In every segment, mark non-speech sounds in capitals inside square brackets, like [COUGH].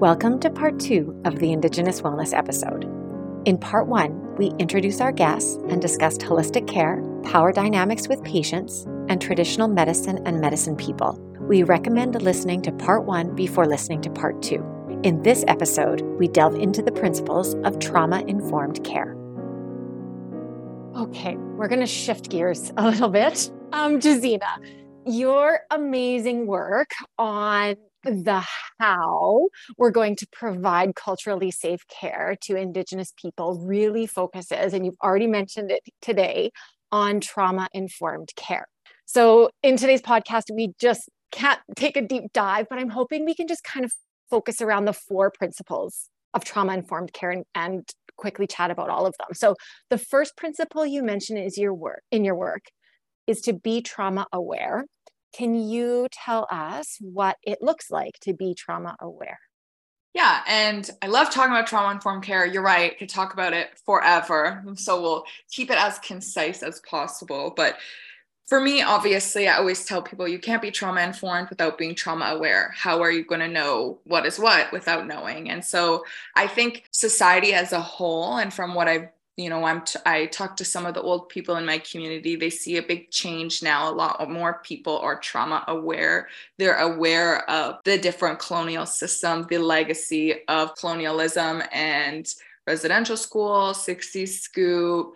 Welcome to part two of the Indigenous Wellness episode. In part one, we introduce our guests and discussed holistic care, power dynamics with patients, and traditional medicine and medicine people. We recommend listening to part one before listening to part two. In this episode, we delve into the principles of trauma informed care. Okay, we're going to shift gears a [LAUGHS] little bit. Um, Gezina, your amazing work on the how we're going to provide culturally safe care to Indigenous people really focuses, and you've already mentioned it today, on trauma informed care. So, in today's podcast, we just can't take a deep dive, but I'm hoping we can just kind of focus around the four principles of trauma informed care and, and quickly chat about all of them. So, the first principle you mentioned is your work in your work is to be trauma aware. Can you tell us what it looks like to be trauma aware? Yeah, and I love talking about trauma informed care. You're right, could talk about it forever. [LAUGHS] So we'll keep it as concise as possible. But for me, obviously, I always tell people you can't be trauma informed without being trauma aware. How are you going to know what is what without knowing? And so I think society as a whole, and from what I've you know i'm t- i talk to some of the old people in my community they see a big change now a lot more people are trauma aware they're aware of the different colonial system the legacy of colonialism and residential school 60s scoop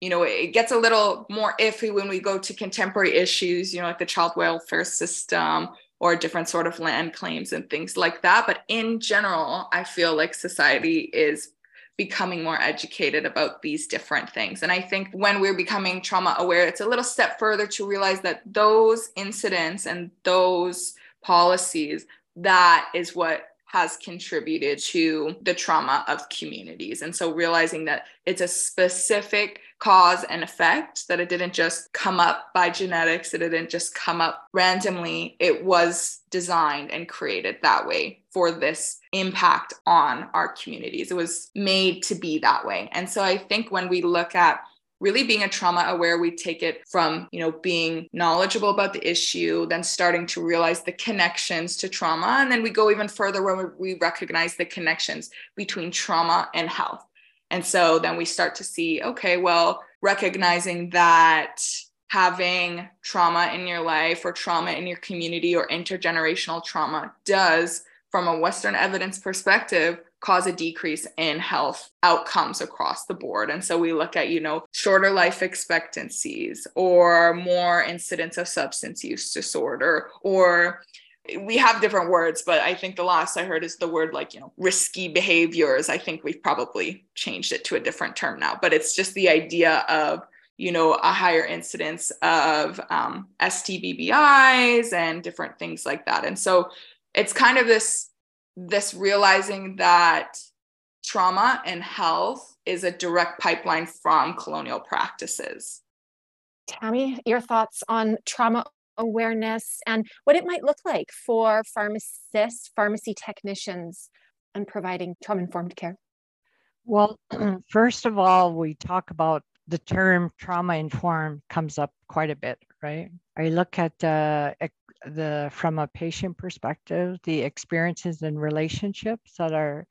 you know it gets a little more iffy when we go to contemporary issues you know like the child welfare system or different sort of land claims and things like that but in general i feel like society is becoming more educated about these different things. And I think when we're becoming trauma aware, it's a little step further to realize that those incidents and those policies, that is what has contributed to the trauma of communities. And so realizing that it's a specific cause and effect, that it didn't just come up by genetics, it didn't just come up randomly. It was designed and created that way for this impact on our communities. It was made to be that way. And so I think when we look at really being a trauma aware we take it from you know being knowledgeable about the issue then starting to realize the connections to trauma and then we go even further when we recognize the connections between trauma and health and so then we start to see okay well recognizing that having trauma in your life or trauma in your community or intergenerational trauma does from a western evidence perspective cause a decrease in health outcomes across the board. And so we look at, you know, shorter life expectancies or more incidents of substance use disorder or we have different words, but I think the last I heard is the word like, you know, risky behaviors. I think we've probably changed it to a different term now, but it's just the idea of, you know, a higher incidence of um, STBBIs and different things like that. And so it's kind of this this realizing that trauma and health is a direct pipeline from colonial practices. Tammy, your thoughts on trauma awareness and what it might look like for pharmacists, pharmacy technicians, and providing trauma informed care? Well, [CLEARS THROAT] first of all, we talk about the term trauma informed comes up quite a bit, right? I look at uh, the from a patient perspective, the experiences and relationships that are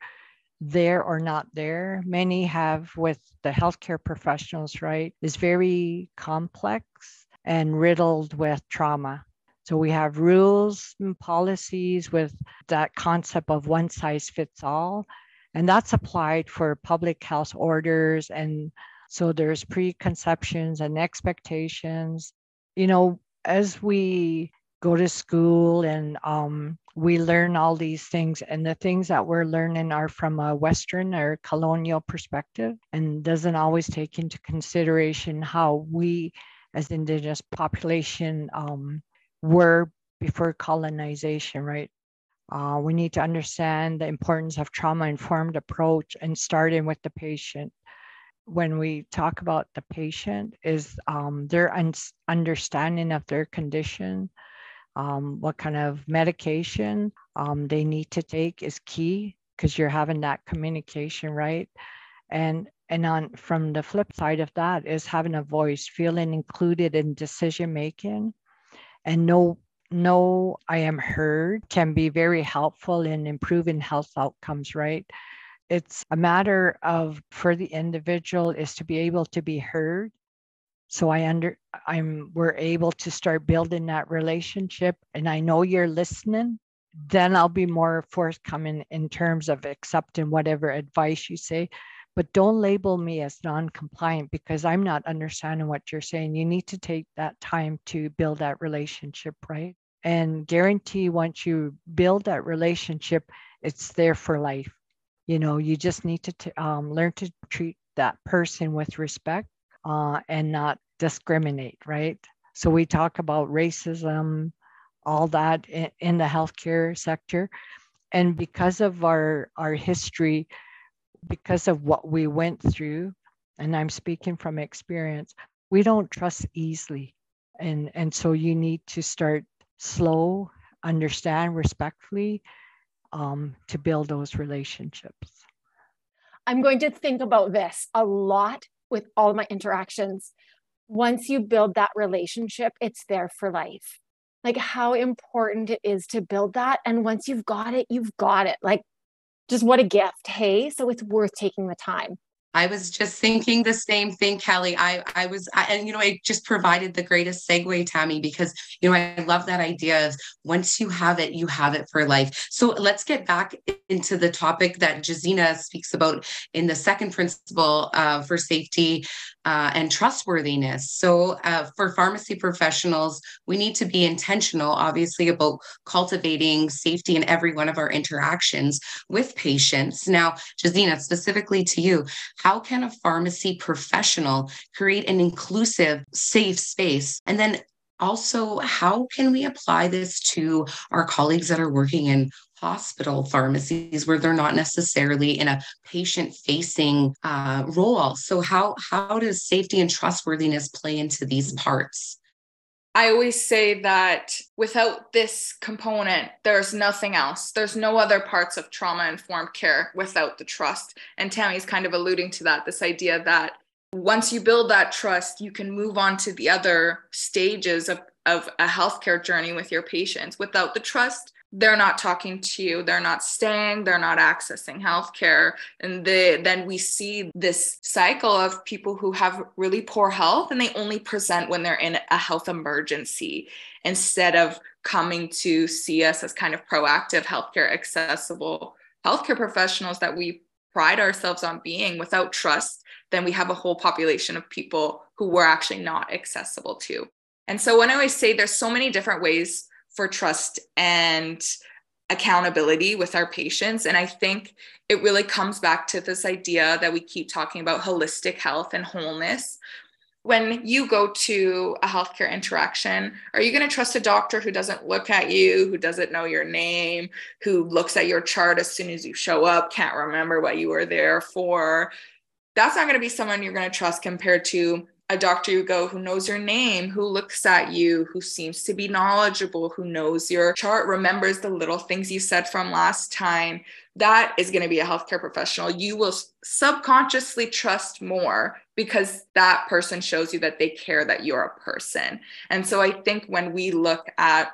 there or not there. Many have with the healthcare professionals, right, is very complex and riddled with trauma. So we have rules and policies with that concept of one size fits all. And that's applied for public health orders. And so there's preconceptions and expectations. You know, as we go to school and um, we learn all these things and the things that we're learning are from a western or colonial perspective and doesn't always take into consideration how we as indigenous population um, were before colonization right? Uh, we need to understand the importance of trauma informed approach and starting with the patient. When we talk about the patient is um, their un- understanding of their condition um, what kind of medication um, they need to take is key because you're having that communication right? And and on from the flip side of that is having a voice feeling included in decision making and know know I am heard can be very helpful in improving health outcomes, right? It's a matter of for the individual is to be able to be heard. So I under I'm we're able to start building that relationship and I know you're listening, then I'll be more forthcoming in terms of accepting whatever advice you say but don't label me as non-compliant because i'm not understanding what you're saying. You need to take that time to build that relationship right? And guarantee once you build that relationship it's there for life. You know you just need to t- um, learn to treat that person with respect uh, and not discriminate right? So we talk about racism all that in, in the healthcare sector. And because of our our history because of what we went through, and I'm speaking from experience, we don't trust easily. And, and so you need to start slow, understand respectfully um, to build those relationships. I'm going to think about this a lot with all my interactions. Once you build that relationship, it's there for life. Like how important it is to build that. And once you've got it, you've got it. Like just what a gift. Hey, so it's worth taking the time. I was just thinking the same thing, Kelly. I I was, I, and you know, it just provided the greatest segue, Tammy, because you know I love that idea of once you have it, you have it for life. So let's get back into the topic that Gezina speaks about in the second principle uh, for safety uh, and trustworthiness. So, uh, for pharmacy professionals, we need to be intentional, obviously, about cultivating safety in every one of our interactions with patients. Now, Gezina, specifically to you, how can a pharmacy professional create an inclusive, safe space? And then also, how can we apply this to our colleagues that are working in hospital pharmacies where they're not necessarily in a patient facing uh, role so how how does safety and trustworthiness play into these parts I always say that without this component, there's nothing else. There's no other parts of trauma informed care without the trust. And Tammy's kind of alluding to that this idea that once you build that trust, you can move on to the other stages of, of a healthcare journey with your patients. Without the trust, they're not talking to you they're not staying they're not accessing healthcare. And then we see this cycle of people who have really poor health and they only present when they're in a health emergency instead of coming to see us as kind of proactive healthcare accessible healthcare professionals that we pride ourselves on being. Without trust then we have a whole population of people who we're actually not accessible to. And so when i always say there's so many different ways for trust and accountability with our patients. And I think it really comes back to this idea that we keep talking about holistic health and wholeness. When you go to a healthcare interaction, are you going to trust a doctor who doesn't look at you, who doesn't know your name, who looks at your chart as soon as you show up, can't remember what you were there for? That's not going to be someone you're going to trust compared to a doctor you go who knows your name, who looks at you, who seems to be knowledgeable, who knows your chart, remembers the little things you said from last time, that is going to be a healthcare professional. You will subconsciously trust more because that person shows you that they care that you're a person. And so I think when we look at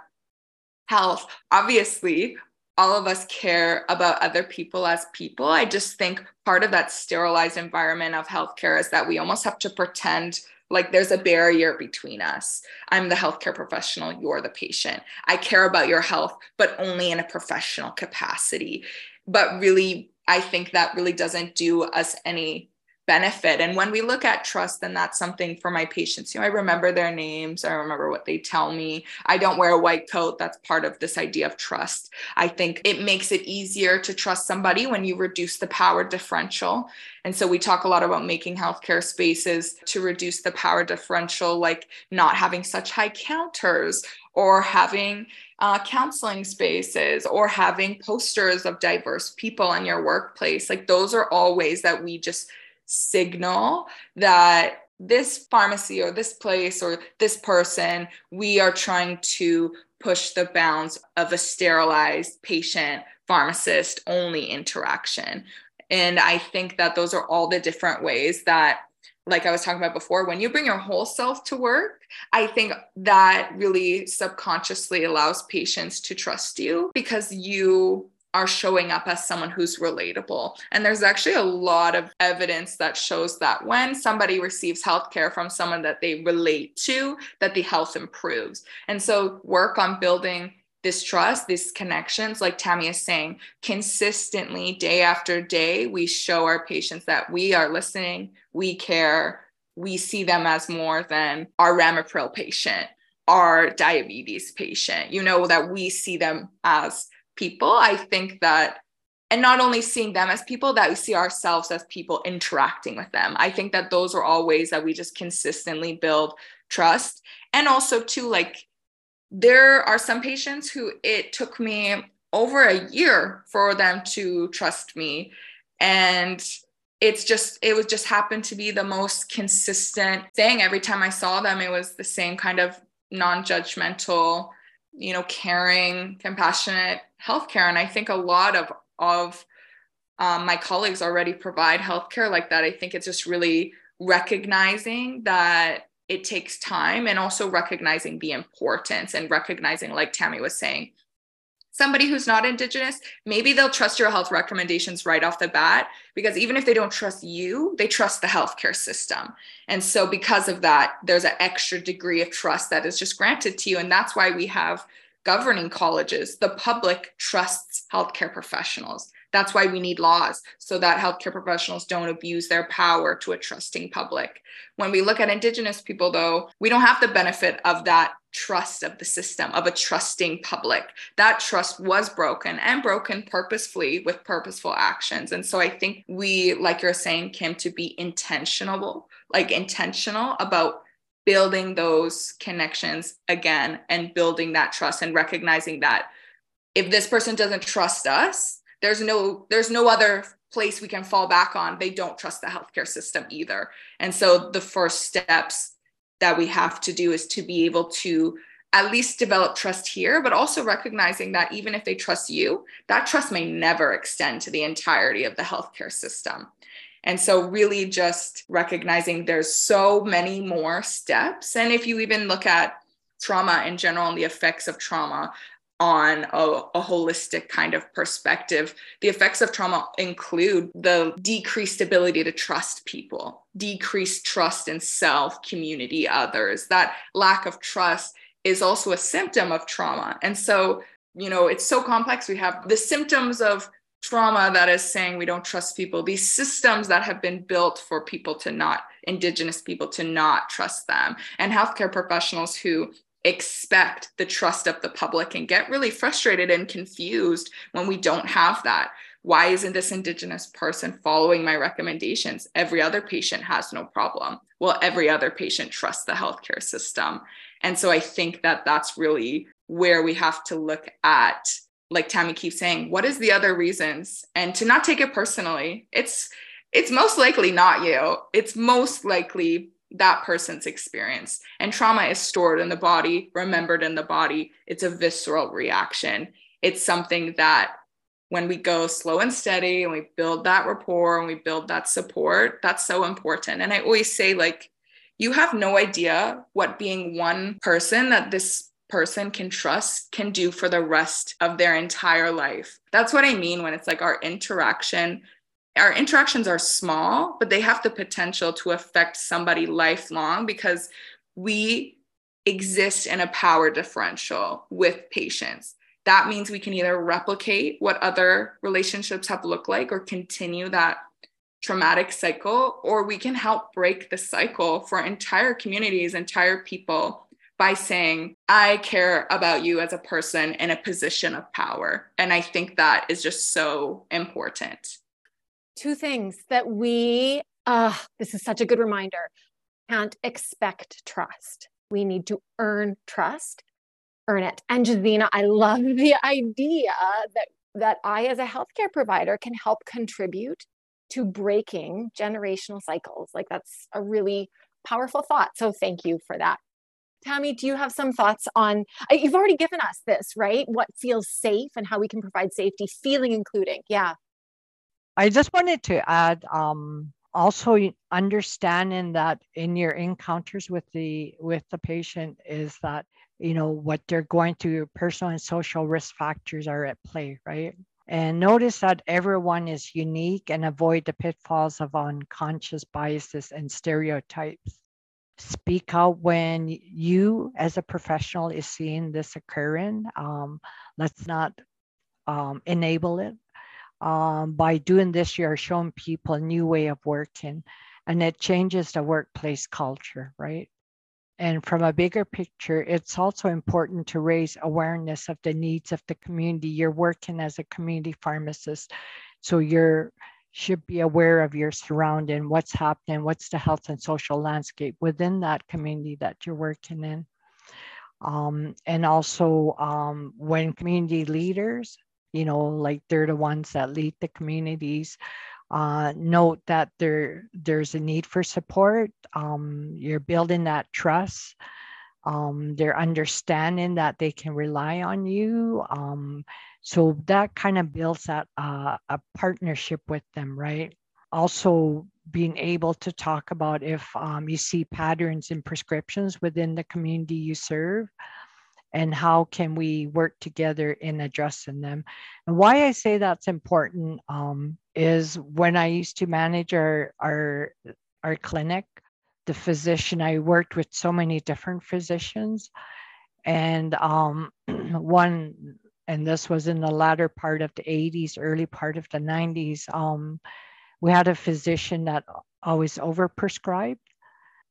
health, obviously, all of us care about other people as people. I just think part of that sterilized environment of healthcare is that we almost have to pretend like there's a barrier between us. I'm the healthcare professional, you're the patient. I care about your health, but only in a professional capacity. But really, I think that really doesn't do us any benefit. And when we look at trust, then that's something for my patients. You know, I remember their names, I remember what they tell me. I don't wear a white coat. That's part of this idea of trust. I think it makes it easier to trust somebody when you reduce the power differential. And so we talk a lot about making healthcare spaces to reduce the power differential, like not having such high counters or having uh, counseling spaces or having posters of diverse people in your workplace. Like those are all ways that we just signal that this pharmacy or this place or this person, we are trying to push the bounds of a sterilized patient pharmacist only interaction. And I think that those are all the different ways that like I was talking about before, when you bring your whole self to work, I think that really subconsciously allows patients to trust you because you are showing up as someone who's relatable. And there's actually a lot of evidence that shows that when somebody receives healthcare from someone that they relate to, that the health improves. And so work on building this trust, these connections, like Tammy is saying, consistently day after day, we show our patients that we are listening, we care, we see them as more than our Ramipril patient, our diabetes patient, you know, that we see them as people. I think that, and not only seeing them as people, that we see ourselves as people interacting with them. I think that those are all ways that we just consistently build trust. And also, too, like, there are some patients who it took me over a year for them to trust me and it's just it was just happened to be the most consistent thing every time i saw them it was the same kind of non-judgmental you know caring compassionate healthcare. And i think a lot of of um, my colleagues already provide healthcare like that. I think it's just really recognizing that it takes time and also recognizing the importance and recognizing like tammy was saying somebody who's not indigenous maybe they'll trust your health recommendations right off the bat because even if they don't trust you they trust the healthcare system. And so because of that there's an extra degree of trust that is just granted to you. And that's why we have governing colleges. The public trusts healthcare professionals. That's why we need laws so that healthcare professionals don't abuse their power to a trusting public. When we look at Indigenous people, though, we don't have the benefit of that trust of the system, of a trusting public. That trust was broken and broken purposefully with purposeful actions. And so I think we, like you're saying, Kymm, to be intentional, like intentional about building those connections again and building that trust and recognizing that if this person doesn't trust us, there's no there's no other place we can fall back on they don't trust the healthcare system either and so the first steps that we have to do is to be able to at least develop trust here but also recognizing that even if they trust you that trust may never extend to the entirety of the healthcare system. And so really just recognizing there's so many more steps. And if you even look at trauma in general and the effects of trauma on a, a, holistic kind of perspective. The effects of trauma include the decreased ability to trust people, decreased trust in self, community, others. That lack of trust is also a symptom of trauma. And so, you know, it's so complex. We have the symptoms of trauma that is saying we don't trust people, these systems that have been built for people to not, Indigenous people to not trust them, and healthcare professionals who expect the trust of the public and get really frustrated and confused when we don't have that. Why isn't this Indigenous person following my recommendations? Every other patient has no problem. Well, every other patient trusts the healthcare system. And so I think that that's really where we have to look at, like Tammy keeps saying, what is the other reasons? And to not take it personally. It's it's most likely not you. It's most likely that person's experience. And trauma is stored in the body, remembered in the body. It's a visceral reaction. It's something that when we go slow and steady and we build that rapport and we build that support, that's so important. And I always say, like, you have no idea what being one person that this person can trust can do for the rest of their entire life. That's what I mean when it's like our interaction our interactions are small, but they have the potential to affect somebody lifelong because we exist in a power differential with patients. That means we can either replicate what other relationships have looked like or continue that traumatic cycle, or we can help break the cycle for entire communities, entire people by saying, I care about you as a person in a position of power. And I think that is just so important two things that we, uh, this is such a good reminder, can't expect trust. We need to earn trust, earn it. And Gezina, I love the idea that that I, as a healthcare provider, can help contribute to breaking generational cycles. Like that's a really powerful thought. So thank you for that. Tammy, do you have some thoughts on? You've already given us this, right? What feels safe and how we can provide safety, feeling including. Yeah. I just wanted to add um, also understanding that in your encounters with the with the patient is that you know what they're going through personal and social risk factors are at play right? And notice that everyone is unique and avoid the pitfalls of unconscious biases and stereotypes. Speak out when you as a professional is seeing this occurring um, let's not um, enable it um, by doing this, you're showing people a new way of working and it changes the workplace culture, right? And from a bigger picture, it's also important to raise awareness of the needs of the community. You're working as a community pharmacist, so you should be aware of your surrounding, what's happening, what's the health and social landscape within that community that you're working in. Um, and also um, when community leaders you know, like they're the ones that lead the communities. Uh, note that there there's a need for support. Um, you're building that trust. Um, they're understanding that they can rely on you. Um, so that kind of builds that uh, a partnership with them, right? Also, being able to talk about if um, you see patterns in prescriptions within the community you serve and how can we work together in addressing them. And why i say that's important um, is when i used to manage our our our clinic the physician i worked with so many different physicians. And um, [CLEARS THROAT] one and this was in the latter part of the 80s early part of the 90s um, we had a physician that always overprescribed.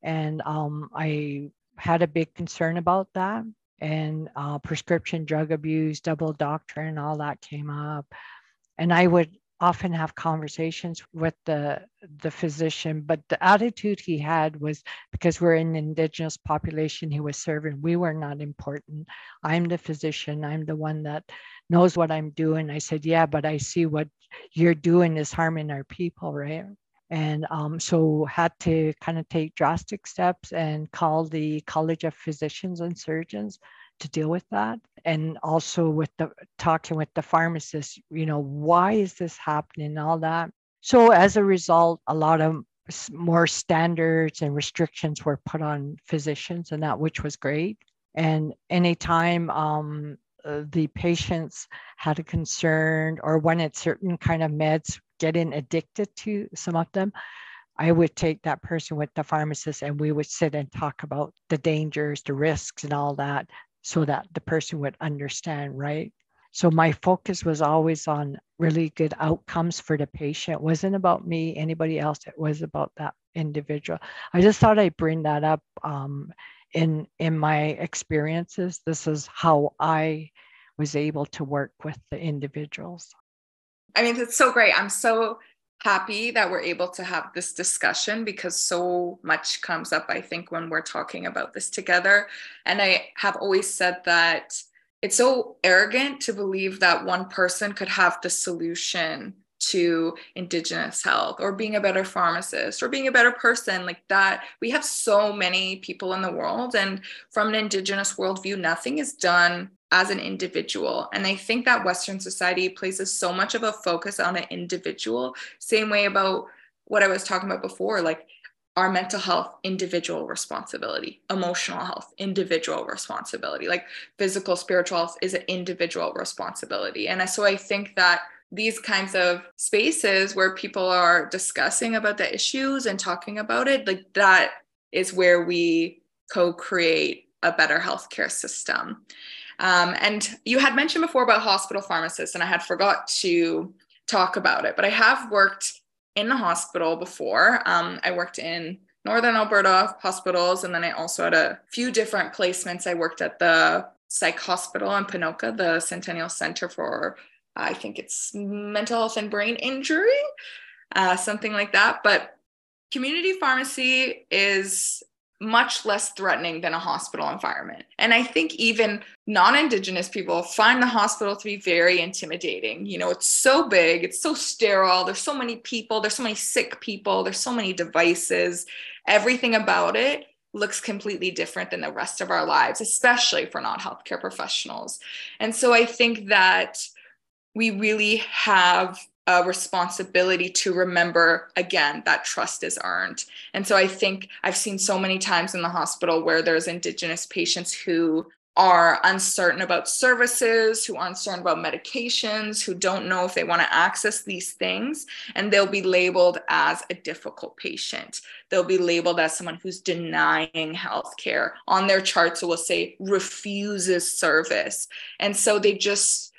And um, i had a big concern about that and uh, prescription drug abuse, double doctoring, all that came up. And I would often have conversations with the the physician, but the attitude he had was because we're an indigenous population he was serving, we were not important. I'm the physician, I'm the one that knows what I'm doing. I said, Yeah, but I see what you're doing is harming our people, right? and um, so had to kind of take drastic steps and call the College of Physicians and Surgeons to deal with that and also with the talking with the pharmacist you know why is this happening? all that. So as a result a lot of more standards and restrictions were put on physicians and that which was great. And anytime um, the patients had a concern or wanted certain kind of meds getting addicted to some of them, I would take that person with the pharmacist and we would sit and talk about the dangers, the risks, and all that so that the person would understand, right? So my focus was always on really good outcomes for the patient. It wasn't about me, anybody else. It was about that individual. I just thought I'd bring that up um, in in my experiences. This is how I was able to work with the individuals. I mean, it's so great. I'm so happy that we're able to have this discussion because so much comes up, I think, when we're talking about this together. And I have always said that it's so arrogant to believe that one person could have the solution to indigenous health or being a better pharmacist or being a better person like that we have so many people in the world and from an indigenous worldview nothing is done as an individual. And I think that Western society places so much of a focus on an individual, same way about what I was talking about before, like our mental health, individual responsibility, emotional health, individual responsibility, like physical, spiritual health is an individual responsibility. And so I think that these kinds of spaces where people are discussing about the issues and talking about it, like that is where we co create a better healthcare system. Um, and you had mentioned before about hospital pharmacists, and I had forgot to talk about it, but I have worked in the hospital before. Um, I worked in Northern Alberta hospitals, and then I also had a few different placements. I worked at the psych hospital in Ponoka, the Centennial Center for, I think it's mental health and brain injury, uh, something like that. But community pharmacy is much less threatening than a hospital environment. And I think even non Indigenous people find the hospital to be very intimidating. You know, it's so big, it's so sterile, there's so many people, there's so many sick people, there's so many devices. Everything about it looks completely different than the rest of our lives, especially for non healthcare professionals. And so I think that we really have a responsibility to remember again that trust is earned. And so I think I've seen so many times in the hospital where there's Indigenous patients who are uncertain about services, who are uncertain about medications, who don't know if they want to access these things, and they'll be labeled as a difficult patient. They'll be labeled as someone who's denying healthcare. On their charts, it will say refuses service. And so they just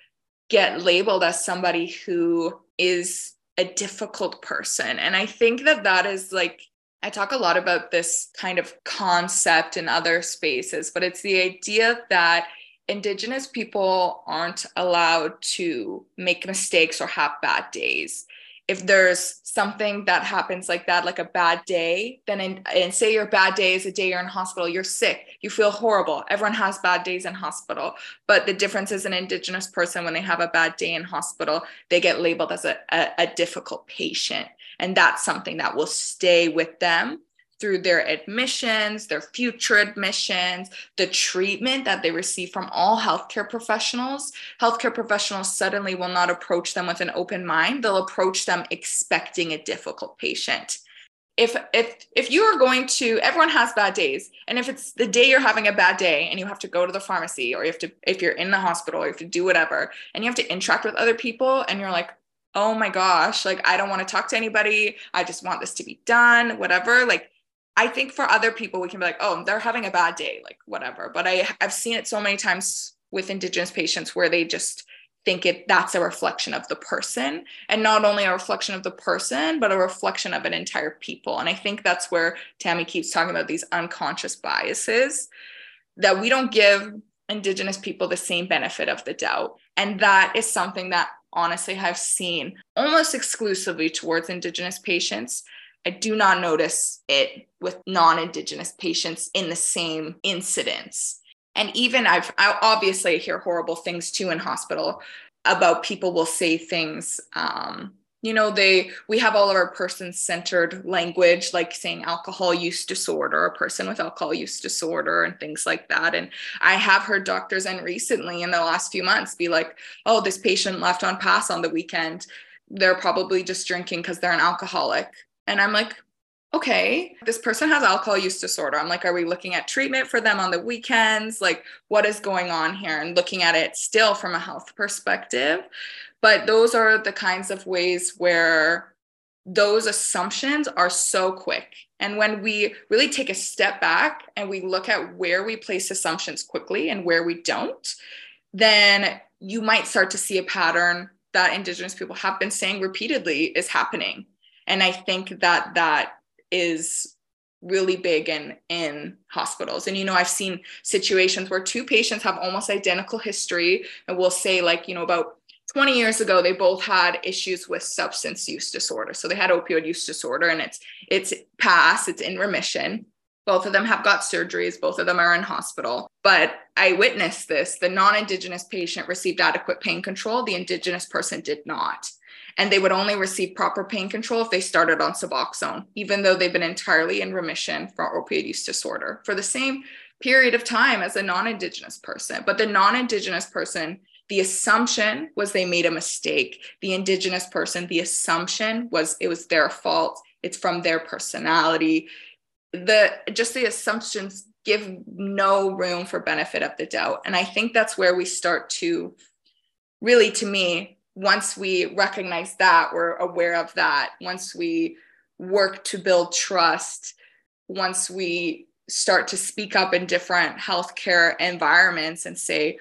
get labeled as somebody who is a difficult person. And I think that that is like I talk a lot about this kind of concept in other spaces, but it's the idea that Indigenous people aren't allowed to make mistakes or have bad days. If there's something that happens like that, like a bad day, then in, and say your bad day is a day you're in hospital, you're sick, you feel horrible. Everyone has bad days in hospital. But the difference is an Indigenous person, when they have a bad day in hospital, they get labeled as a, a, a difficult patient. And that's something that will stay with them through their admissions, their future admissions, the treatment that they receive from all healthcare professionals. Healthcare professionals suddenly will not approach them with an open mind, they'll approach them expecting a difficult patient. If if if you are going to everyone has bad days and if it's the day you're having a bad day and you have to go to the pharmacy or you have to if you're in the hospital or you have to do whatever and you have to interact with other people and you're like oh my gosh, like I don't want to talk to anybody. I just want this to be done, whatever. Like I think for other people, we can be like, oh, they're having a bad day, like whatever. But I, I've seen it so many times with Indigenous patients where they just think it that's a reflection of the person and not only a reflection of the person but a reflection of an entire people and i think that's where tammy keeps talking about these unconscious biases that we don't give indigenous people the same benefit of the doubt and that is something that honestly i've seen almost exclusively towards Indigenous patients. I do not notice it with non Indigenous patients in the same incidents. And even I've I obviously hear horrible things too in hospital about people will say things um, you know they we have all of our person centered language like saying alcohol use disorder a person with alcohol use disorder and things like that. And i have heard doctors and recently in the last few months be like oh this patient left on pass on the weekend. They're probably just drinking because they're an alcoholic and i'm like okay, this person has alcohol use disorder. I'm like, are we looking at treatment for them on the weekends? Like, what is going on here? And looking at it still from a health perspective. But those are the kinds of ways where those assumptions are so quick. And when we really take a step back and we look at where we place assumptions quickly and where we don't, then you might start to see a pattern that Indigenous people have been saying repeatedly is happening. And I think that that is really big in in hospitals. And you know i've seen situations where two patients have almost identical history and we'll say like you know about 20 years ago they both had issues with substance use disorder. So they had opioid use disorder and it's it's passed it's in remission. Both of them have got surgeries both of them are in hospital. But i witnessed this the non-indigenous patient received adequate pain control the indigenous person did not and they would only receive proper pain control if they started on Suboxone, even though they've been entirely in remission from opioid use disorder for the same period of time as a non Indigenous person. But the non Indigenous person the assumption was they made a mistake. The indigenous person, the assumption was it was their fault. It's from their personality. The just the assumptions give no room for benefit of the doubt. And I think that's where we start to really, to me, once we recognize that, we're aware of that, once we work to build trust, once we start to speak up in different healthcare environments and say,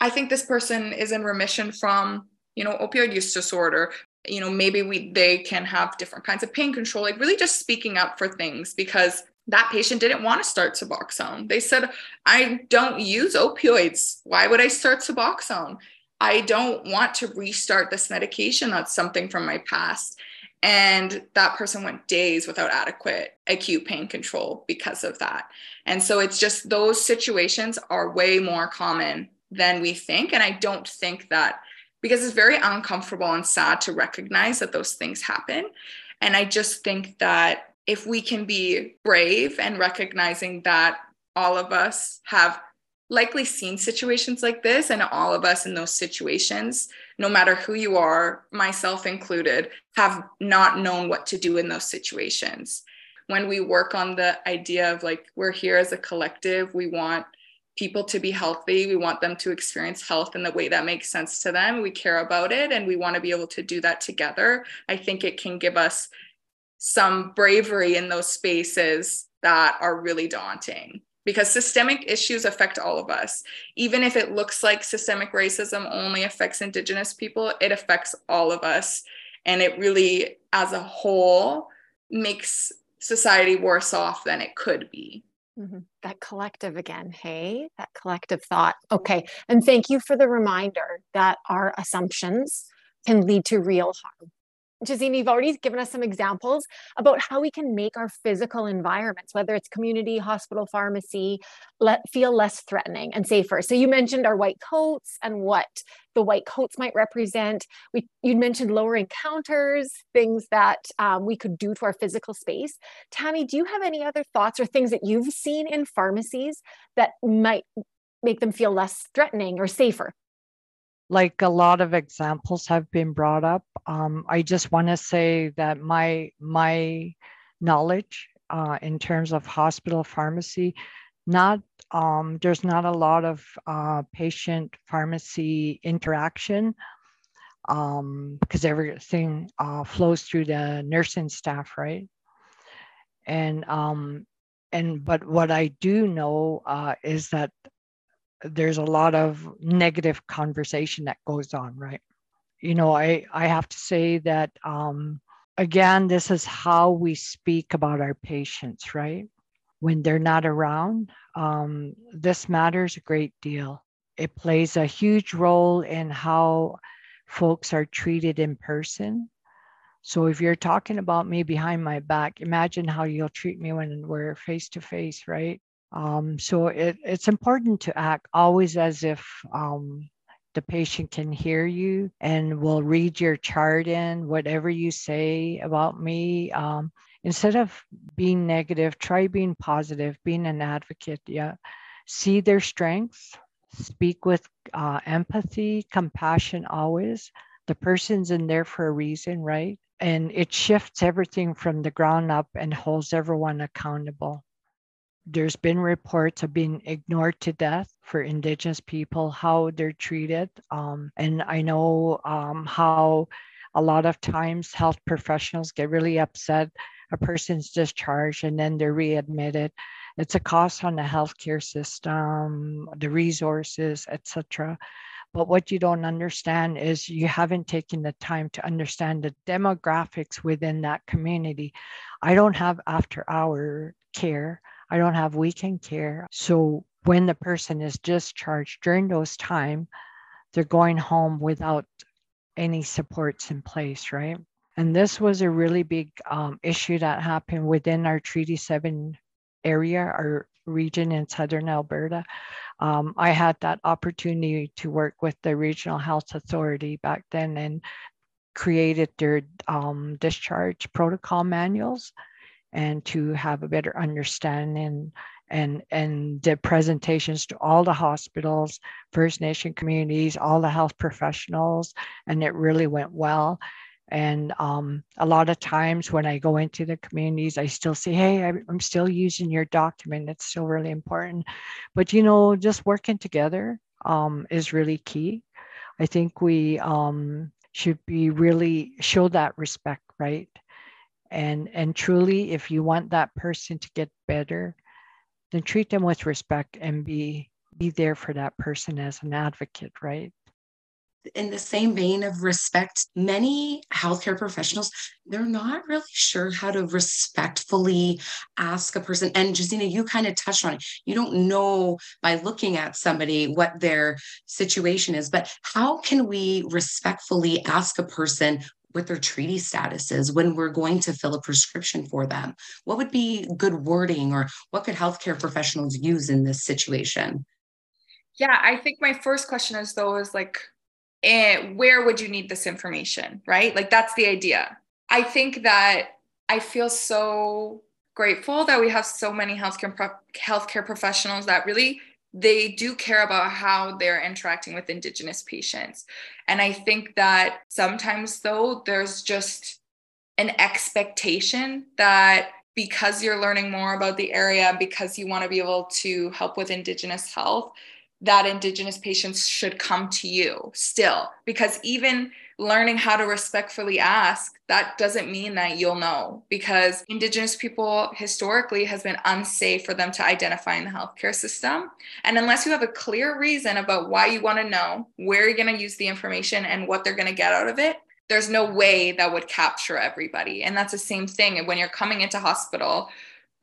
I think this person is in remission from, you know, opioid use disorder. You know, maybe we they can have different kinds of pain control, like really just speaking up for things because that patient didn't want to start Suboxone. They said, I don't use opioids. Why would I start Suboxone? I don't want to restart this medication. That's something from my past. And that person went days without adequate acute pain control because of that. And so it's just those situations are way more common than we think. And I don't think that because it's very uncomfortable and sad to recognize that those things happen. And I just think that if we can be brave and recognizing that all of us have likely seen situations like this and all of us in those situations no matter who you are, myself included, have not known what to do in those situations. When we work on the idea of like, we're here as a collective, we want people to be healthy. We want them to experience health in the way that makes sense to them. We care about it and we want to be able to do that together. I think it can give us some bravery in those spaces that are really daunting because systemic issues affect all of us. Even if it looks like systemic racism only affects Indigenous people, it affects all of us. And it really, as a whole, makes society worse off than it could be. Mm-hmm. That collective again, hey, that collective thought. Okay. And thank you for the reminder that our assumptions can lead to real harm. Gezina, you've already given us some examples about how we can make our physical environments, whether it's community, hospital, pharmacy, let feel less threatening and safer. So you mentioned our white coats and what the white coats might represent. We you mentioned lowering counters, things that um, we could do to our physical space. Tammy, do you have any other thoughts or things that you've seen in pharmacies that might make them feel less threatening or safer? Like a lot of examples have been brought up. Um, i just want to say that my my knowledge uh, in terms of hospital pharmacy not um, there's not a lot of uh, patient pharmacy interaction um, because everything uh, flows through the nursing staff right? And um, and but what i do know uh, is that there's a lot of negative conversation that goes on, right? You know, I, I have to say that, um, again, this is how we speak about our patients, right? When they're not around, um, this matters a great deal. It plays a huge role in how folks are treated in person. So if you're talking about me behind my back, imagine how you'll treat me when we're face to face, right? Um, so it, it's important to act always as if um, the patient can hear you and will read your chart in, whatever you say about me. Um, instead of being negative, try being positive, being an advocate. Yeah. See their strengths, speak with uh, empathy, compassion always. The person's in there for a reason, right? And it shifts everything from the ground up and holds everyone accountable there's been reports of being ignored to death for indigenous people how they're treated um, and i know um, how a lot of times health professionals get really upset. A person's discharged and then they're readmitted. It's a cost on the healthcare system the resources etc but what you don't understand is you haven't taken the time to understand the demographics within that community. I don't have after hour care I don't have weekend care. So when the person is discharged during those time, they're going home without any supports in place, right? And this was a really big um, issue that happened within our Treaty 7 area, our region in Southern Alberta. Um, I had that opportunity to work with the Regional Health Authority back then and created their um, discharge protocol manuals and to have a better understanding and and the presentations to all the hospitals first nation communities all the health professionals and it really went well. And um, a lot of times when i go into the communities i still say hey i'm still using your document. It's still really important. But you know just working together um, is really key. I think we um, should be really show that respect right and and truly if you want that person to get better then treat them with respect and be be there for that person as an advocate right in the same vein of respect, many healthcare professionals, they're not really sure how to respectfully ask a person. And Gezina, you kind of touched on it. You don't know by looking at somebody what their situation is, but how can we respectfully ask a person what their treaty status is when we're going to fill a prescription for them? What would be good wording or what could healthcare professionals use in this situation? Yeah, I think my first question is though is like, eh, where would you need this information, right? Like that's the idea. I think that I feel so grateful that we have so many healthcare pro- healthcare professionals that really they do care about how they're interacting with Indigenous patients. And I think that sometimes, though, there's just an expectation that because you're learning more about the area, because you want to be able to help with Indigenous health, that Indigenous patients should come to you still. Because even learning how to respectfully ask, that doesn't mean that you'll know. Because Indigenous people historically has been unsafe for them to identify in the healthcare system. And unless you have a clear reason about why you want to know, where you're going to use the information, and what they're going to get out of it, there's no way that would capture everybody. And that's the same thing when you're coming into hospital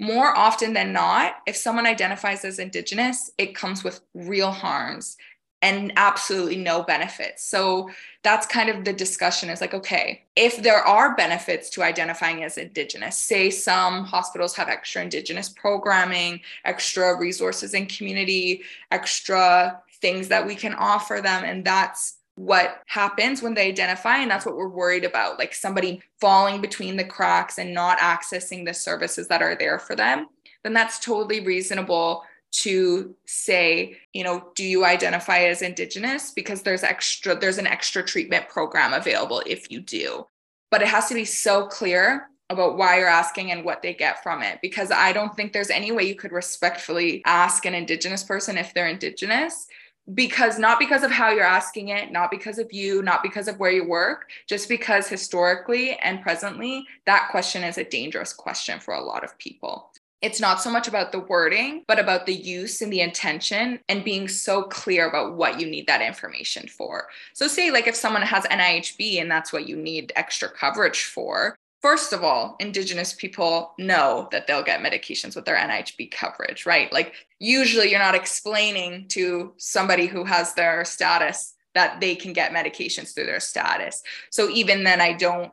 more often than not, if someone identifies as Indigenous, it comes with real harms and absolutely no benefits. So that's kind of the discussion is like, okay, if there are benefits to identifying as Indigenous, say some hospitals have extra Indigenous programming, extra resources in community, extra things that we can offer them, and that's what happens when they identify and that's what we're worried about like somebody falling between the cracks and not accessing the services that are there for them then that's totally reasonable to say you know do you identify as indigenous? Because there's extra there's an extra treatment program available if you do. But it has to be so clear about why you're asking and what they get from it because i don't think there's any way you could respectfully ask an indigenous person if they're indigenous because not because of how you're asking it, not because of you, not because of where you work, just because historically and presently that question is a dangerous question for a lot of people. It's not so much about the wording, but about the use and the intention and being so clear about what you need that information for. So, say, like, if someone has NIHB and that's what you need extra coverage for, first of all, Indigenous people know that they'll get medications with their NIHB coverage, right? Like, usually you're not explaining to somebody who has their status that they can get medications through their status. So, even then, I don't.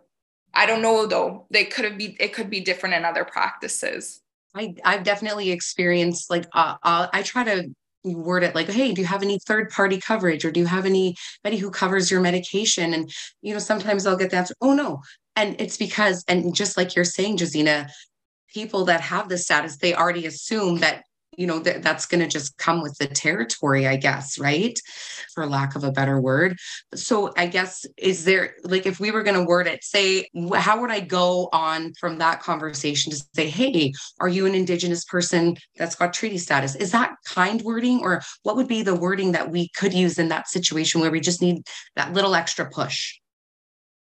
I don't know though. They could have be. It could be different in other practices. I I've definitely experienced like uh, uh, I try to word it like hey do you have any third party coverage or do you have anybody who covers your medication and you know sometimes i'll get the answer oh no and it's because, and just like you're saying, Gezina, people that have the status, they already assume that you know that that's going to just come with the territory i guess right? For lack of a better word. So i guess is there like if we were going to word it say how would i go on from that conversation to say hey are you an indigenous person that's got treaty status? Is that kind wording or what would be the wording that we could use in that situation where we just need that little extra push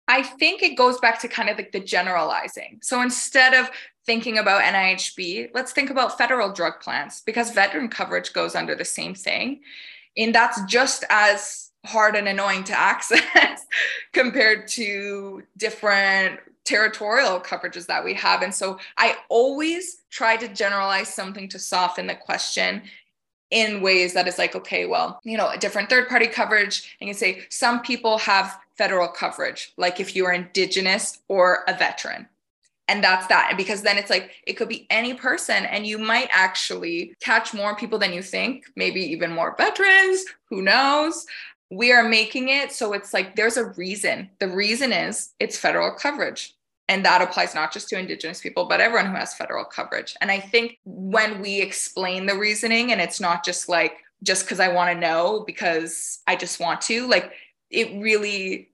I think it goes back to kind of like the generalizing. So instead of thinking about NIHB, let's think about federal drug plans because veteran coverage goes under the same thing. And that's just as hard and annoying to [LAUGHS] access compared to different territorial coverages that we have. And so I always try to generalize something to soften the question in ways that is like, okay, well, you know, a different third party coverage. And you say some people have federal coverage, like if you're indigenous or a veteran. And that's that. Because then it's like it could be any person, and you might actually catch more people than you think, maybe even more veterans, who knows? We are making it so it's like there's a reason. The reason is it's federal coverage. And that applies not just to Indigenous people, but everyone who has federal coverage. And I think when we explain the reasoning, and it's not just like, just because I want to know because I just want to, like, it really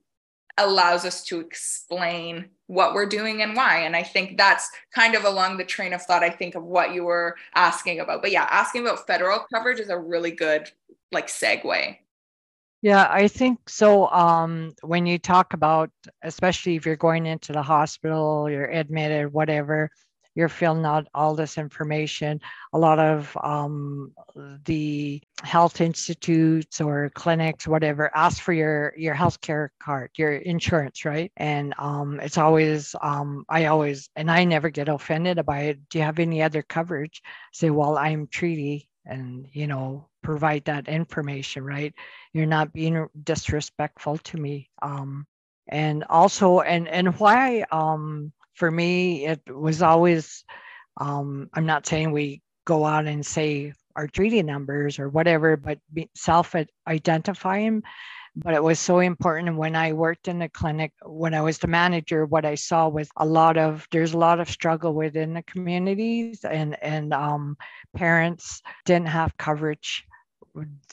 allows us to explain what we're doing and why. And I think that's kind of along the train of thought, I think, of what you were asking about. But yeah, asking about federal coverage is a really good like segue. Yeah, I think so. Um, when you talk about, especially if you're going into the hospital, you're admitted, whatever, you're filling out all this information. A lot of um, the health institutes or clinics, whatever, ask for your your healthcare card, your insurance, right? And um, it's always um, I always and I never get offended by it. Do you have any other coverage? say, well, I'm treaty, and you know provide that information, right? You're not being disrespectful to me. Um, and also, and and why um, for me, it was always, um, I'm not saying we go out and say our treaty numbers or whatever, but self identifying. But it was so important. when I worked in the clinic, when I was the manager, what I saw was a lot of there's a lot of struggle within the communities, and and um, parents didn't have coverage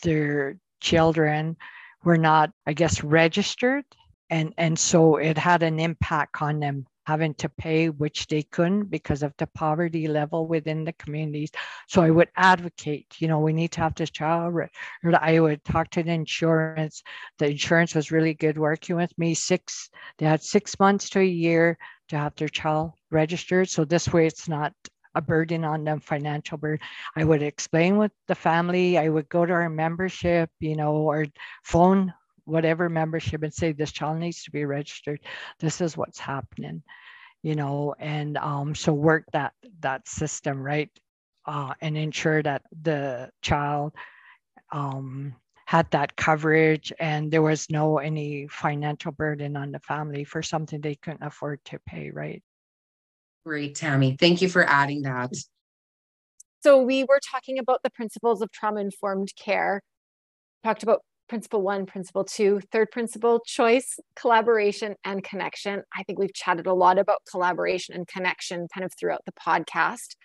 their children were not, I guess, registered. And, and so it had an impact on them having to pay, which they couldn't because of the poverty level within the communities. So I would advocate, you know, we need to have this child. I would talk to the insurance. The insurance was really good working with me. Six, they had six months to a year to have their child registered. So this way it's not a burden on them, financial burden. I would explain with the family. I would go to our membership, you know, or phone whatever membership and say this child needs to be registered. This is what's happening you know and um, so work that that system right uh, and ensure that the child um, had that coverage and there was no any financial burden on the family for something they couldn't afford to pay right? Great tammy. Thank you for adding that. So we were talking about the principles of trauma informed care talked about principle one, principle two, third principle, choice, collaboration, and connection. I think we've chatted a lot about collaboration and connection kind of throughout the podcast.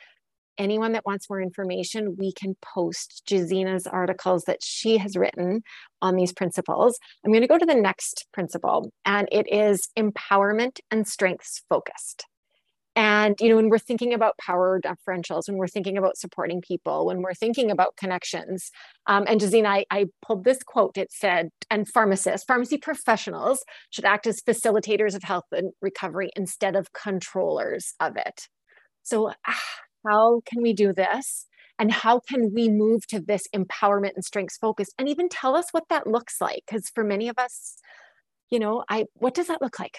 Anyone that wants more information, we can post Gezina's articles that she has written on these principles. I'm going to go to the next principle, and it is empowerment and strengths focused. And, you know, when we're thinking about power differentials, when we're thinking about supporting people, when we're thinking about connections, um, and Gezina, I, I pulled this quote. It said, and pharmacists, pharmacy professionals should act as facilitators of health and recovery instead of controllers of it. So, ah, how can we do this? And how can we move to this empowerment and strengths focus and even tell us what that looks like? Because for many of us, you know, I what does that look like?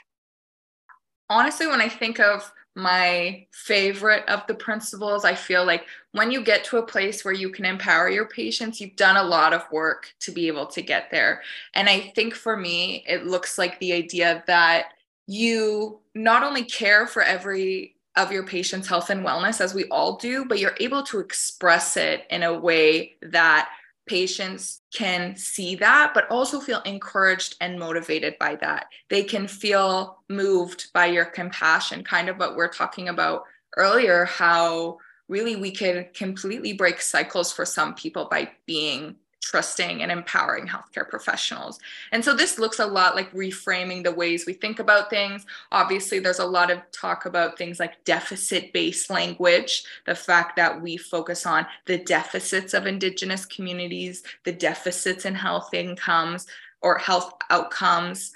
Honestly, when I think of my favorite of the principles. I feel like when you get to a place where you can empower your patients, you've done a lot of work to be able to get there. And I think for me, it looks like the idea that you not only care for every of your patient's health and wellness as we all do, but you're able to express it in a way that patients can see that, but also feel encouraged and motivated by that. They can feel moved by your compassion, kind of what we're talking about earlier, how really we can completely break cycles for some people by being trusting and empowering healthcare professionals. And so this looks a lot like reframing the ways we think about things. Obviously, there's a lot of talk about things like deficit based language, the fact that we focus on the deficits of Indigenous communities, the deficits in health incomes or health outcomes.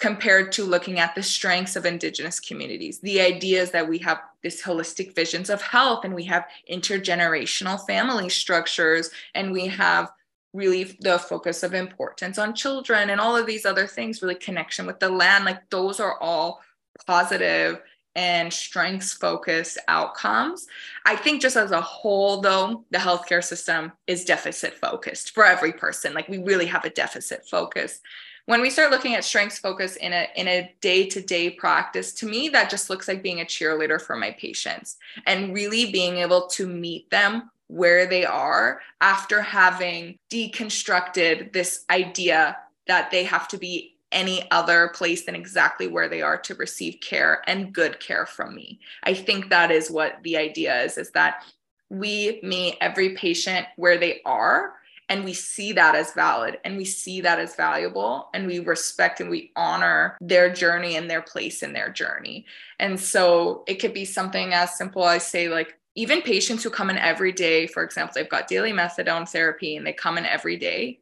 Compared to looking at the strengths of Indigenous communities, the ideas that we have this holistic visions of health, and we have intergenerational family structures, and we have really the focus of importance on children and all of these other things really connection with the land like those are all positive and strengths focused outcomes. I think just as a whole, though, the healthcare system is deficit focused for every person. Like we really have a deficit focus. When we start looking at strengths focus in a in a day-to-day practice, to me, that just looks like being a cheerleader for my patients and really being able to meet them where they are after having deconstructed this idea that they have to be any other place than exactly where they are to receive care and good care from me. I think that is what the idea is is that we meet every patient where they are and we see that as valid and we see that as valuable and we respect and we honor their journey and their place in their journey. And so it could be something as simple as say like even patients who come in every day, for example, they've got daily methadone therapy and they come in every day.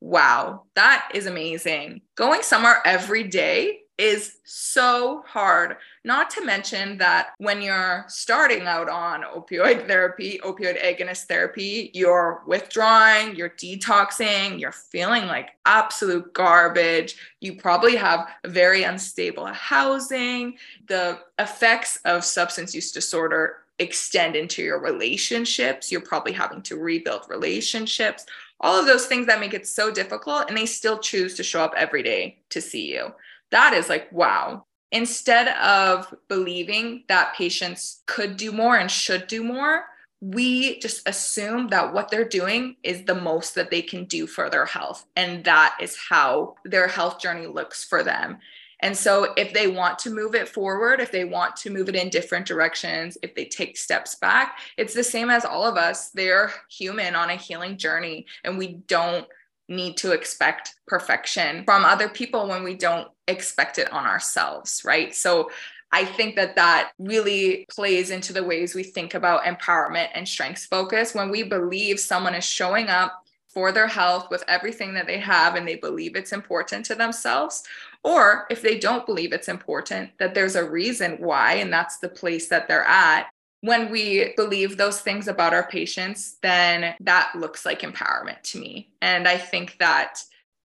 Wow, that is amazing. Going somewhere every day is so hard. Not to mention that when you're starting out on opioid therapy, opioid agonist therapy, you're withdrawing, you're detoxing, you're feeling like absolute garbage. You probably have very unstable housing. The effects of substance use disorder extend into your relationships. You're probably having to rebuild relationships, all of those things that make it so difficult. And they still choose to show up every day to see you. That is like, wow. Instead of believing that patients could do more and should do more, we just assume that what they're doing is the most that they can do for their health. And that is how their health journey looks for them. And so, if they want to move it forward, if they want to move it in different directions, if they take steps back, it's the same as all of us. They're human on a healing journey, and we don't need to expect perfection from other people when we don't expect it on ourselves, right? So, I think that that really plays into the ways we think about empowerment and strengths focus. When we believe someone is showing up for their health with everything that they have and they believe it's important to themselves, or if they don't believe it's important, that there's a reason why, and that's the place that they're at. When we believe those things about our patients, then that looks like empowerment to me. And I think that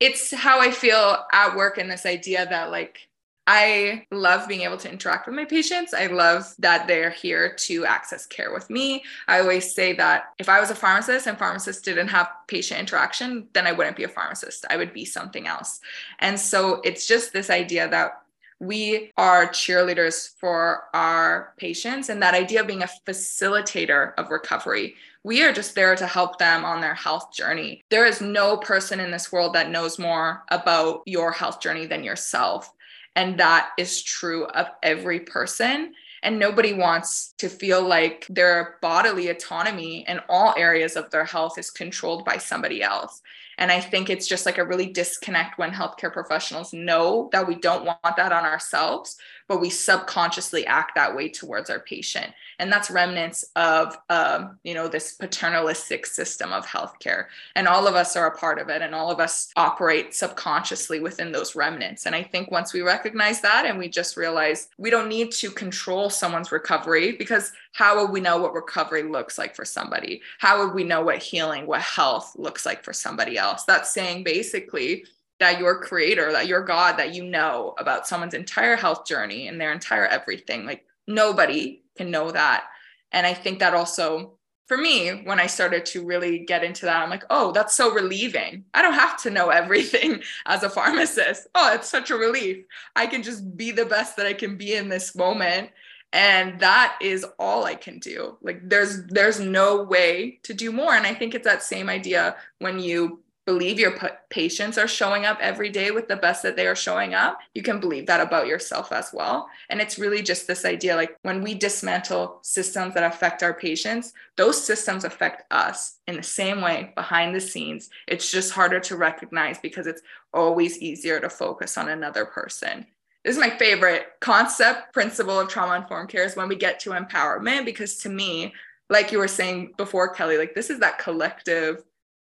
it's how I feel at work in this idea that, like, I love being able to interact with my patients. I love that they're here to access care with me. I always say that if I was a pharmacist and pharmacists didn't have patient interaction, then I wouldn't be a pharmacist. I would be something else. And so it's just this idea that we are cheerleaders for our patients and that idea of being a facilitator of recovery we are just there to help them on their health journey. There is no person in this world that knows more about your health journey than yourself. And that is true of every person. And nobody wants to feel like their bodily autonomy in all areas of their health is controlled by somebody else. And I think it's just like a really disconnect when healthcare professionals know that we don't want that on ourselves, but we subconsciously act that way towards our patient. And that's remnants of, um, you know, this paternalistic system of healthcare. And all of us are a part of it, and all of us operate subconsciously within those remnants. And I think once we recognize that and we just realize we don't need to control someone's recovery because how will we know what recovery looks like for somebody? How would we know what healing, what health looks like for somebody else? That's saying basically that your creator, that your God, that you know about someone's entire health journey and their entire everything. Like nobody can know that. And I think that also for me, when I started to really get into that, I'm like, oh, that's so relieving. I don't have to know [LAUGHS] everything as a pharmacist. Oh, it's such a relief. I can just be the best that I can be in this moment. And that is all I can do. Like there's there's no way to do more. And I think it's that same idea when you believe your patients are showing up every day with the best that they are showing up, you can believe that about yourself as well. And it's really just this idea like when we dismantle systems that affect our patients, those systems affect us in the same way behind the scenes. It's just harder to recognize because it's always easier to focus on another person. This is my favorite concept, principle of trauma informed care is when we get to empowerment, because to me, like you were saying before, Kelly, like this is that collective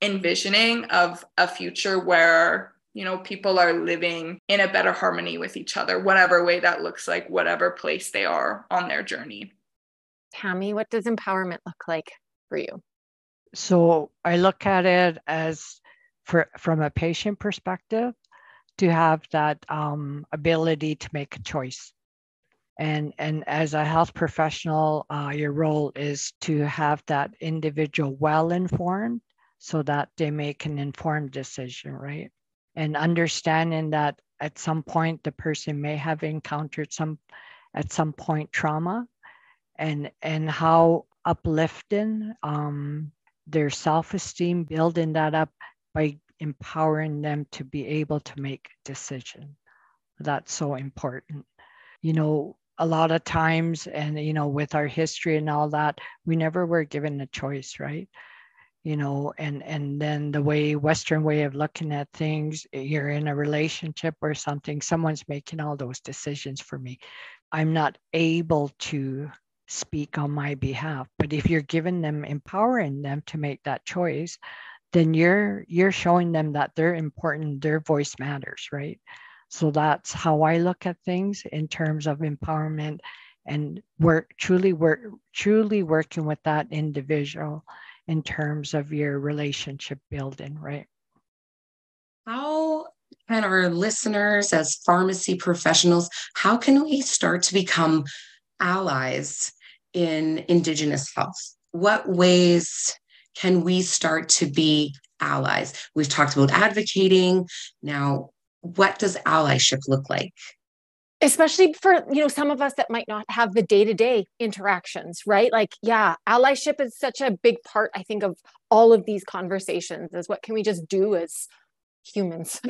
envisioning of a future where you know people are living in a better harmony with each other whatever way that looks like whatever place they are on their journey. Tammy what does empowerment look like for you? So i look at it as for from a patient perspective to have that um, ability to make a choice. And and as a health professional uh, your role is to have that individual well informed so that they make an informed decision, right? And understanding that at some point the person may have encountered some at some point trauma and and how uplifting um, their self-esteem building that up by empowering them to be able to make a decision. That's so important. You know a lot of times and you know with our history and all that we never were given a choice right you know and and then the way western way of looking at things eh, you're in a relationship or something someone's making all those decisions for me. I'm not able to speak on my behalf but if you're giving them empowering them to make that choice then you're you're showing them that they're important their voice matters right? So that's how i look at things in terms of empowerment and work truly work truly working with that individual in terms of your relationship building, right? How can our listeners, as pharmacy professionals, how can we start to become allies in Indigenous health? What ways can we start to be allies? We've talked about advocating. Now, what does allyship look like? Especially for you know some of us that might not have the day-to-day interactions right like yeah allyship is such a big part i think of all of these conversations is what can we just do as humans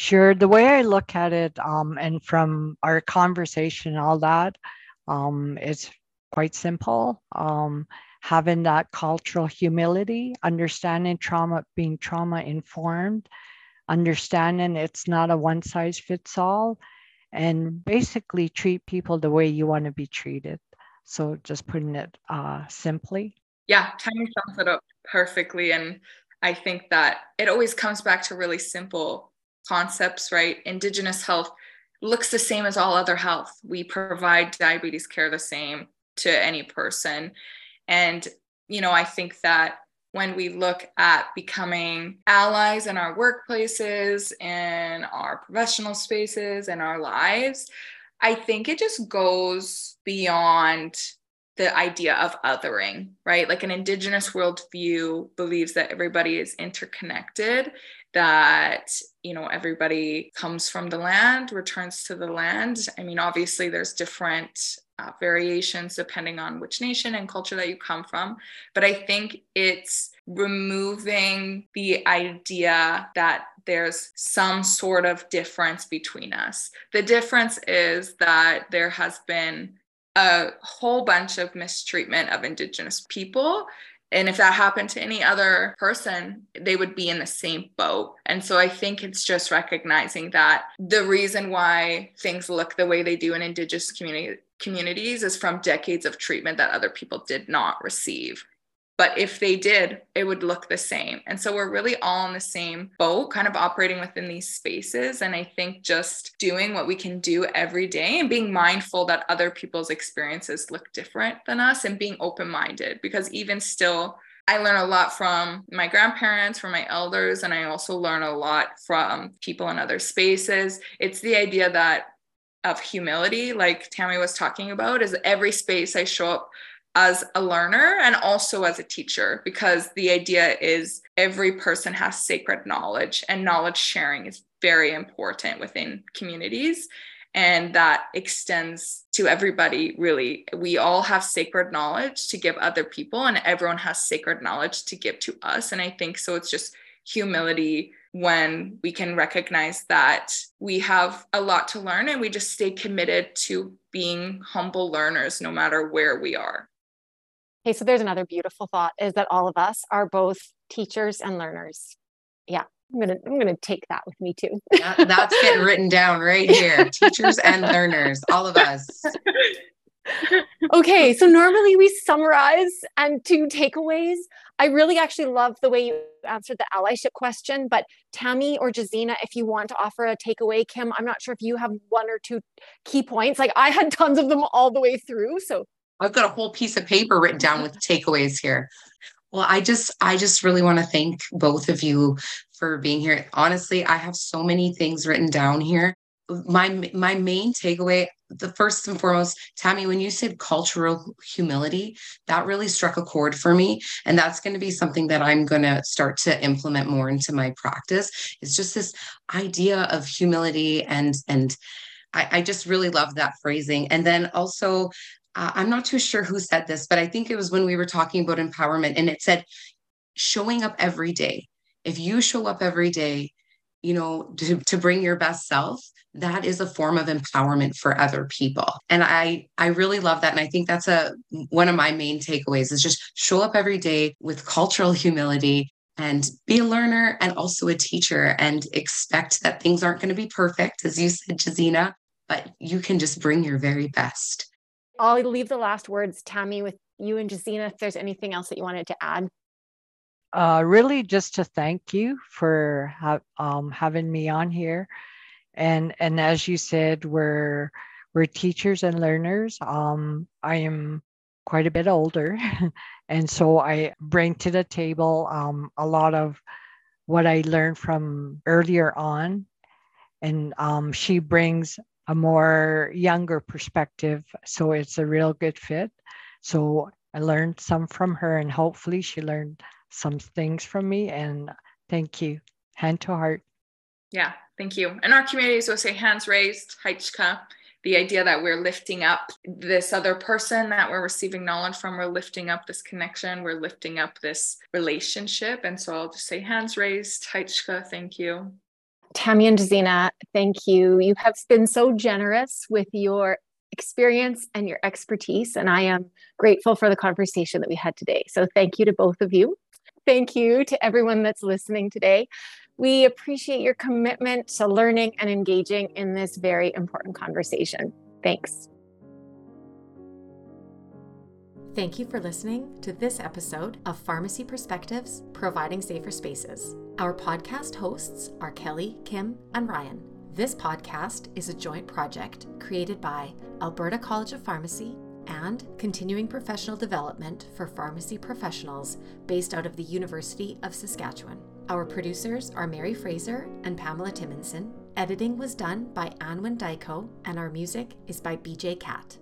Sure. The way I look at it, um, and from our conversation, all that, um, it's quite simple. Um, having that cultural humility, understanding trauma, being trauma informed, understanding it's not a one size fits all, and basically treat people the way you want to be treated. So just putting it uh, simply. Yeah, Tammy sums it up perfectly. And I think that it always comes back to really simple concepts, right? Indigenous health looks the same as all other health. We provide diabetes care the same to any person. And, you know, I think that when we look at becoming allies in our workplaces, in our professional spaces, in our lives, I think it just goes beyond the idea of othering, right? Like an indigenous worldview believes that everybody is interconnected, that, you know, everybody comes from the land, returns to the land. I mean, obviously, there's different uh, variations depending on which nation and culture that you come from. But I think it's removing the idea that there's some sort of difference between us. The difference is that there has been a whole bunch of mistreatment of Indigenous people. And if that happened to any other person, they would be in the same boat. And so I think it's just recognizing that the reason why things look the way they do in Indigenous community, communities is from decades of treatment that other people did not receive. But if they did, it would look the same. And so we're really all in the same boat, kind of operating within these spaces. And I think just doing what we can do every day and being mindful that other people's experiences look different than us and being open minded, because even still, I learn a lot from my grandparents, from my elders, and I also learn a lot from people in other spaces. It's the idea that of humility, like Tammy was talking about, is every space I show up as a learner and also as a teacher because the idea is every person has sacred knowledge and knowledge sharing is very important within communities and that extends to everybody really. We all have sacred knowledge to give other people and everyone has sacred knowledge to give to us and i think so it's just humility when we can recognize that we have a lot to learn and we just stay committed to being humble learners no matter where we are Okay, so there's another beautiful thought is that all of us are both teachers and learners. Yeah, I'm gonna I'm gonna take that with me too. that, that's getting written down right here. [LAUGHS] teachers and learners, all of us. okay, so normally we summarize and two takeaways. I really actually love the way you answered the allyship question, but Tammy or Gezina, if you want to offer a takeaway, Kymm, I'm not sure if you have one or two key points. Like I had tons of them all the way through. So I've got a whole piece of paper written down with takeaways here. Well, I just I just really want to thank both of you for being here. Honestly, I have so many things written down here. My my main takeaway, the first and foremost, Tammy, when you said cultural humility, that really struck a chord for me, and that's going to be something that I'm going to start to implement more into my practice. It's just this idea of humility and and I, I, just really love that phrasing. And then also uh, I'm not too sure who said this, but I think it was when we were talking about empowerment and it said showing up every day. If you show up every day, you know, to, to bring your best self, that is a form of empowerment for other people. And I I really love that. And I think that's a one of my main takeaways is just show up every day with cultural [LAUGHS] humility and be a learner and also a teacher and expect that things aren't going to be perfect, as you said, Gezina, but you can just bring your very best. I'll leave the last words, Tammy, with you and Gezina, if there's anything else that you wanted to add. Uh, really, just to thank you for ha- um, having me on here, and and as you said, we're we're teachers and learners. Um, I am quite a bit older, [LAUGHS] and so I bring to the table um, a lot of what I learned from earlier on, and um, she brings a more younger perspective. So it's a real good fit. So I learned some from her, and hopefully she learned some things from me. And thank you. Hand to heart. Yeah, thank you. And our communities, we'll say hands raised, haichka. The idea that we're lifting up this other person that we're receiving knowledge from, we're lifting up this connection, we're lifting up this relationship. And so I'll just say hands raised, haichka, thank you. Tammy and Gezina, thank you. You have been so generous with your experience and your expertise, and I am grateful for the conversation that we had today. So, thank you to both of you. Thank you to everyone that's listening today. We appreciate your commitment to learning and engaging in this very important conversation. Thanks. Thank you for listening to this episode of Pharmacy Perspectives Providing Safer Spaces. Our podcast hosts are Kelly, Kymm, and Ryan. This podcast is a joint project created by Alberta College of Pharmacy and Continuing Professional Development for Pharmacy Professionals based out of the University of Saskatchewan. Our producers are Mary Fraser and Pamela Timanson. Editing was done by Anwyn Diakuw, and our music is by BJ Catt.